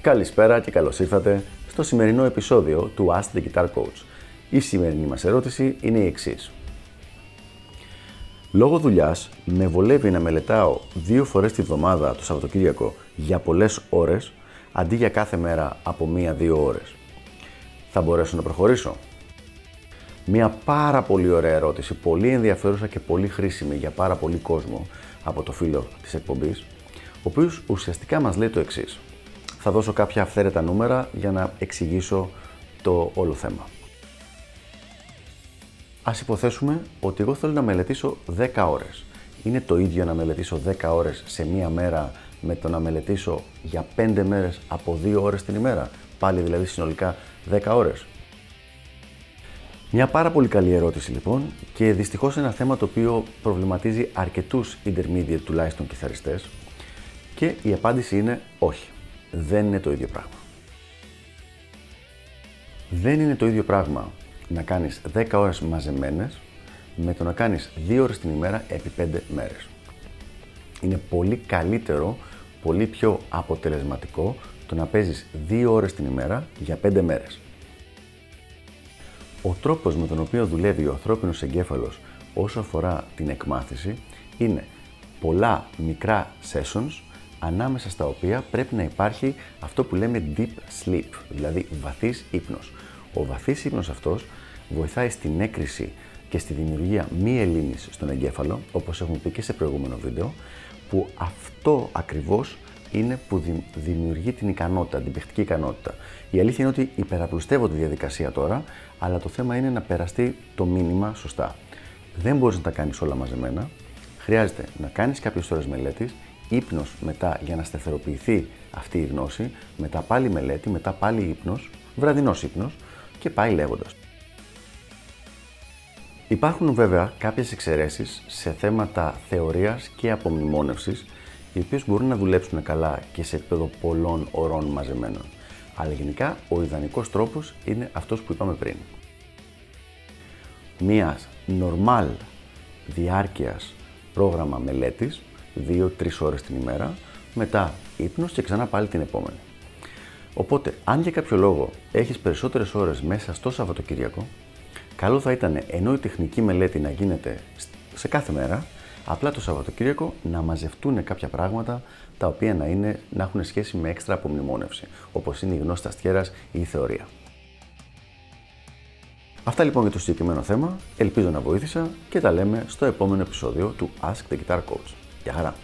Καλησπέρα και καλώς ήρθατε στο σημερινό επεισόδιο του Ask the Guitar Coach. Η σημερινή μας ερώτηση είναι η εξής. Λόγω δουλειάς, με βολεύει να μελετάω δύο φορές τη βδομάδα το Σαββατοκύριακο για πολλές ώρες, αντί για κάθε μέρα από μία-δύο ώρες. Θα μπορέσω να προχωρήσω; Μια πάρα πολύ ωραία ερώτηση, πολύ ενδιαφέρουσα και πολύ χρήσιμη για πάρα πολύ κόσμο από το φίλο της εκπομπής, ο οποίος ουσιαστικά μας λέει το εξής θα δώσω κάποια αυθαίρετα νούμερα για να εξηγήσω το όλο θέμα. Ας υποθέσουμε ότι εγώ θέλω να μελετήσω 10 ώρες. Είναι το ίδιο να μελετήσω 10 ώρες σε μία μέρα με το να μελετήσω για 5 μέρες από 2 ώρες την ημέρα. Πάλι δηλαδή συνολικά 10 ώρες. Μια πάρα πολύ καλή ερώτηση λοιπόν και δυστυχώς είναι ένα θέμα το οποίο προβληματίζει αρκετούς intermediate τουλάχιστον κιθαριστές και η απάντηση είναι όχι δεν είναι το ίδιο πράγμα. Δεν είναι το ίδιο πράγμα να κάνεις 10 ώρες μαζεμένες με το να κάνεις 2 ώρες την ημέρα επί 5 μέρες. Είναι πολύ καλύτερο, πολύ πιο αποτελεσματικό το να παίζεις 2 ώρες την ημέρα για 5 μέρες. Ο τρόπος με τον οποίο δουλεύει ο ανθρώπινος εγκέφαλος όσο αφορά την εκμάθηση είναι πολλά μικρά sessions ανάμεσα στα οποία πρέπει να υπάρχει αυτό που λέμε deep sleep, δηλαδή βαθύς ύπνος. Ο βαθύς ύπνος αυτός βοηθάει στην έκρηση και στη δημιουργία μη ελλήνης στον εγκέφαλο, όπως έχουμε πει και σε προηγούμενο βίντεο, που αυτό ακριβώς είναι που δημιουργεί την ικανότητα, την παιχτική ικανότητα. Η αλήθεια είναι ότι υπεραπλουστεύω τη διαδικασία τώρα, αλλά το θέμα είναι να περαστεί το μήνυμα σωστά. Δεν μπορείς να τα κάνεις όλα μαζεμένα. Χρειάζεται να κάνεις κάποιες ώρες μελέτης ύπνος μετά για να σταθεροποιηθεί αυτή η γνώση, μετά πάλι μελέτη, μετά πάλι ύπνος, βραδινός ύπνος και πάει λέγοντας. Υπάρχουν βέβαια κάποιες εξαιρέσεις σε θέματα θεωρίας και απομνημόνευσης, οι οποίες μπορούν να δουλέψουν καλά και σε επίπεδο πολλών ωρών μαζεμένων. Αλλά γενικά ο ιδανικός τρόπος είναι αυτός που είπαμε πριν. Μία normal διάρκειας πρόγραμμα μελέτης 2-3 ώρες την ημέρα, μετά ύπνος και ξανά πάλι την επόμενη. Οπότε, αν για κάποιο λόγο έχεις περισσότερες ώρες μέσα στο Σαββατοκύριακο, καλό θα ήταν ενώ η τεχνική μελέτη να γίνεται σε κάθε μέρα, απλά το Σαββατοκύριακο να μαζευτούν κάποια πράγματα τα οποία να, είναι, να έχουν σχέση με έξτρα απομνημόνευση, όπως είναι η γνώση της αστιέρας ή η θεωρία. Αυτά λοιπόν για το συγκεκριμένο θέμα, ελπίζω να βοήθησα και τα λέμε στο επόμενο επεισόδιο του Ask the Guitar Coach. Γεια χαρά!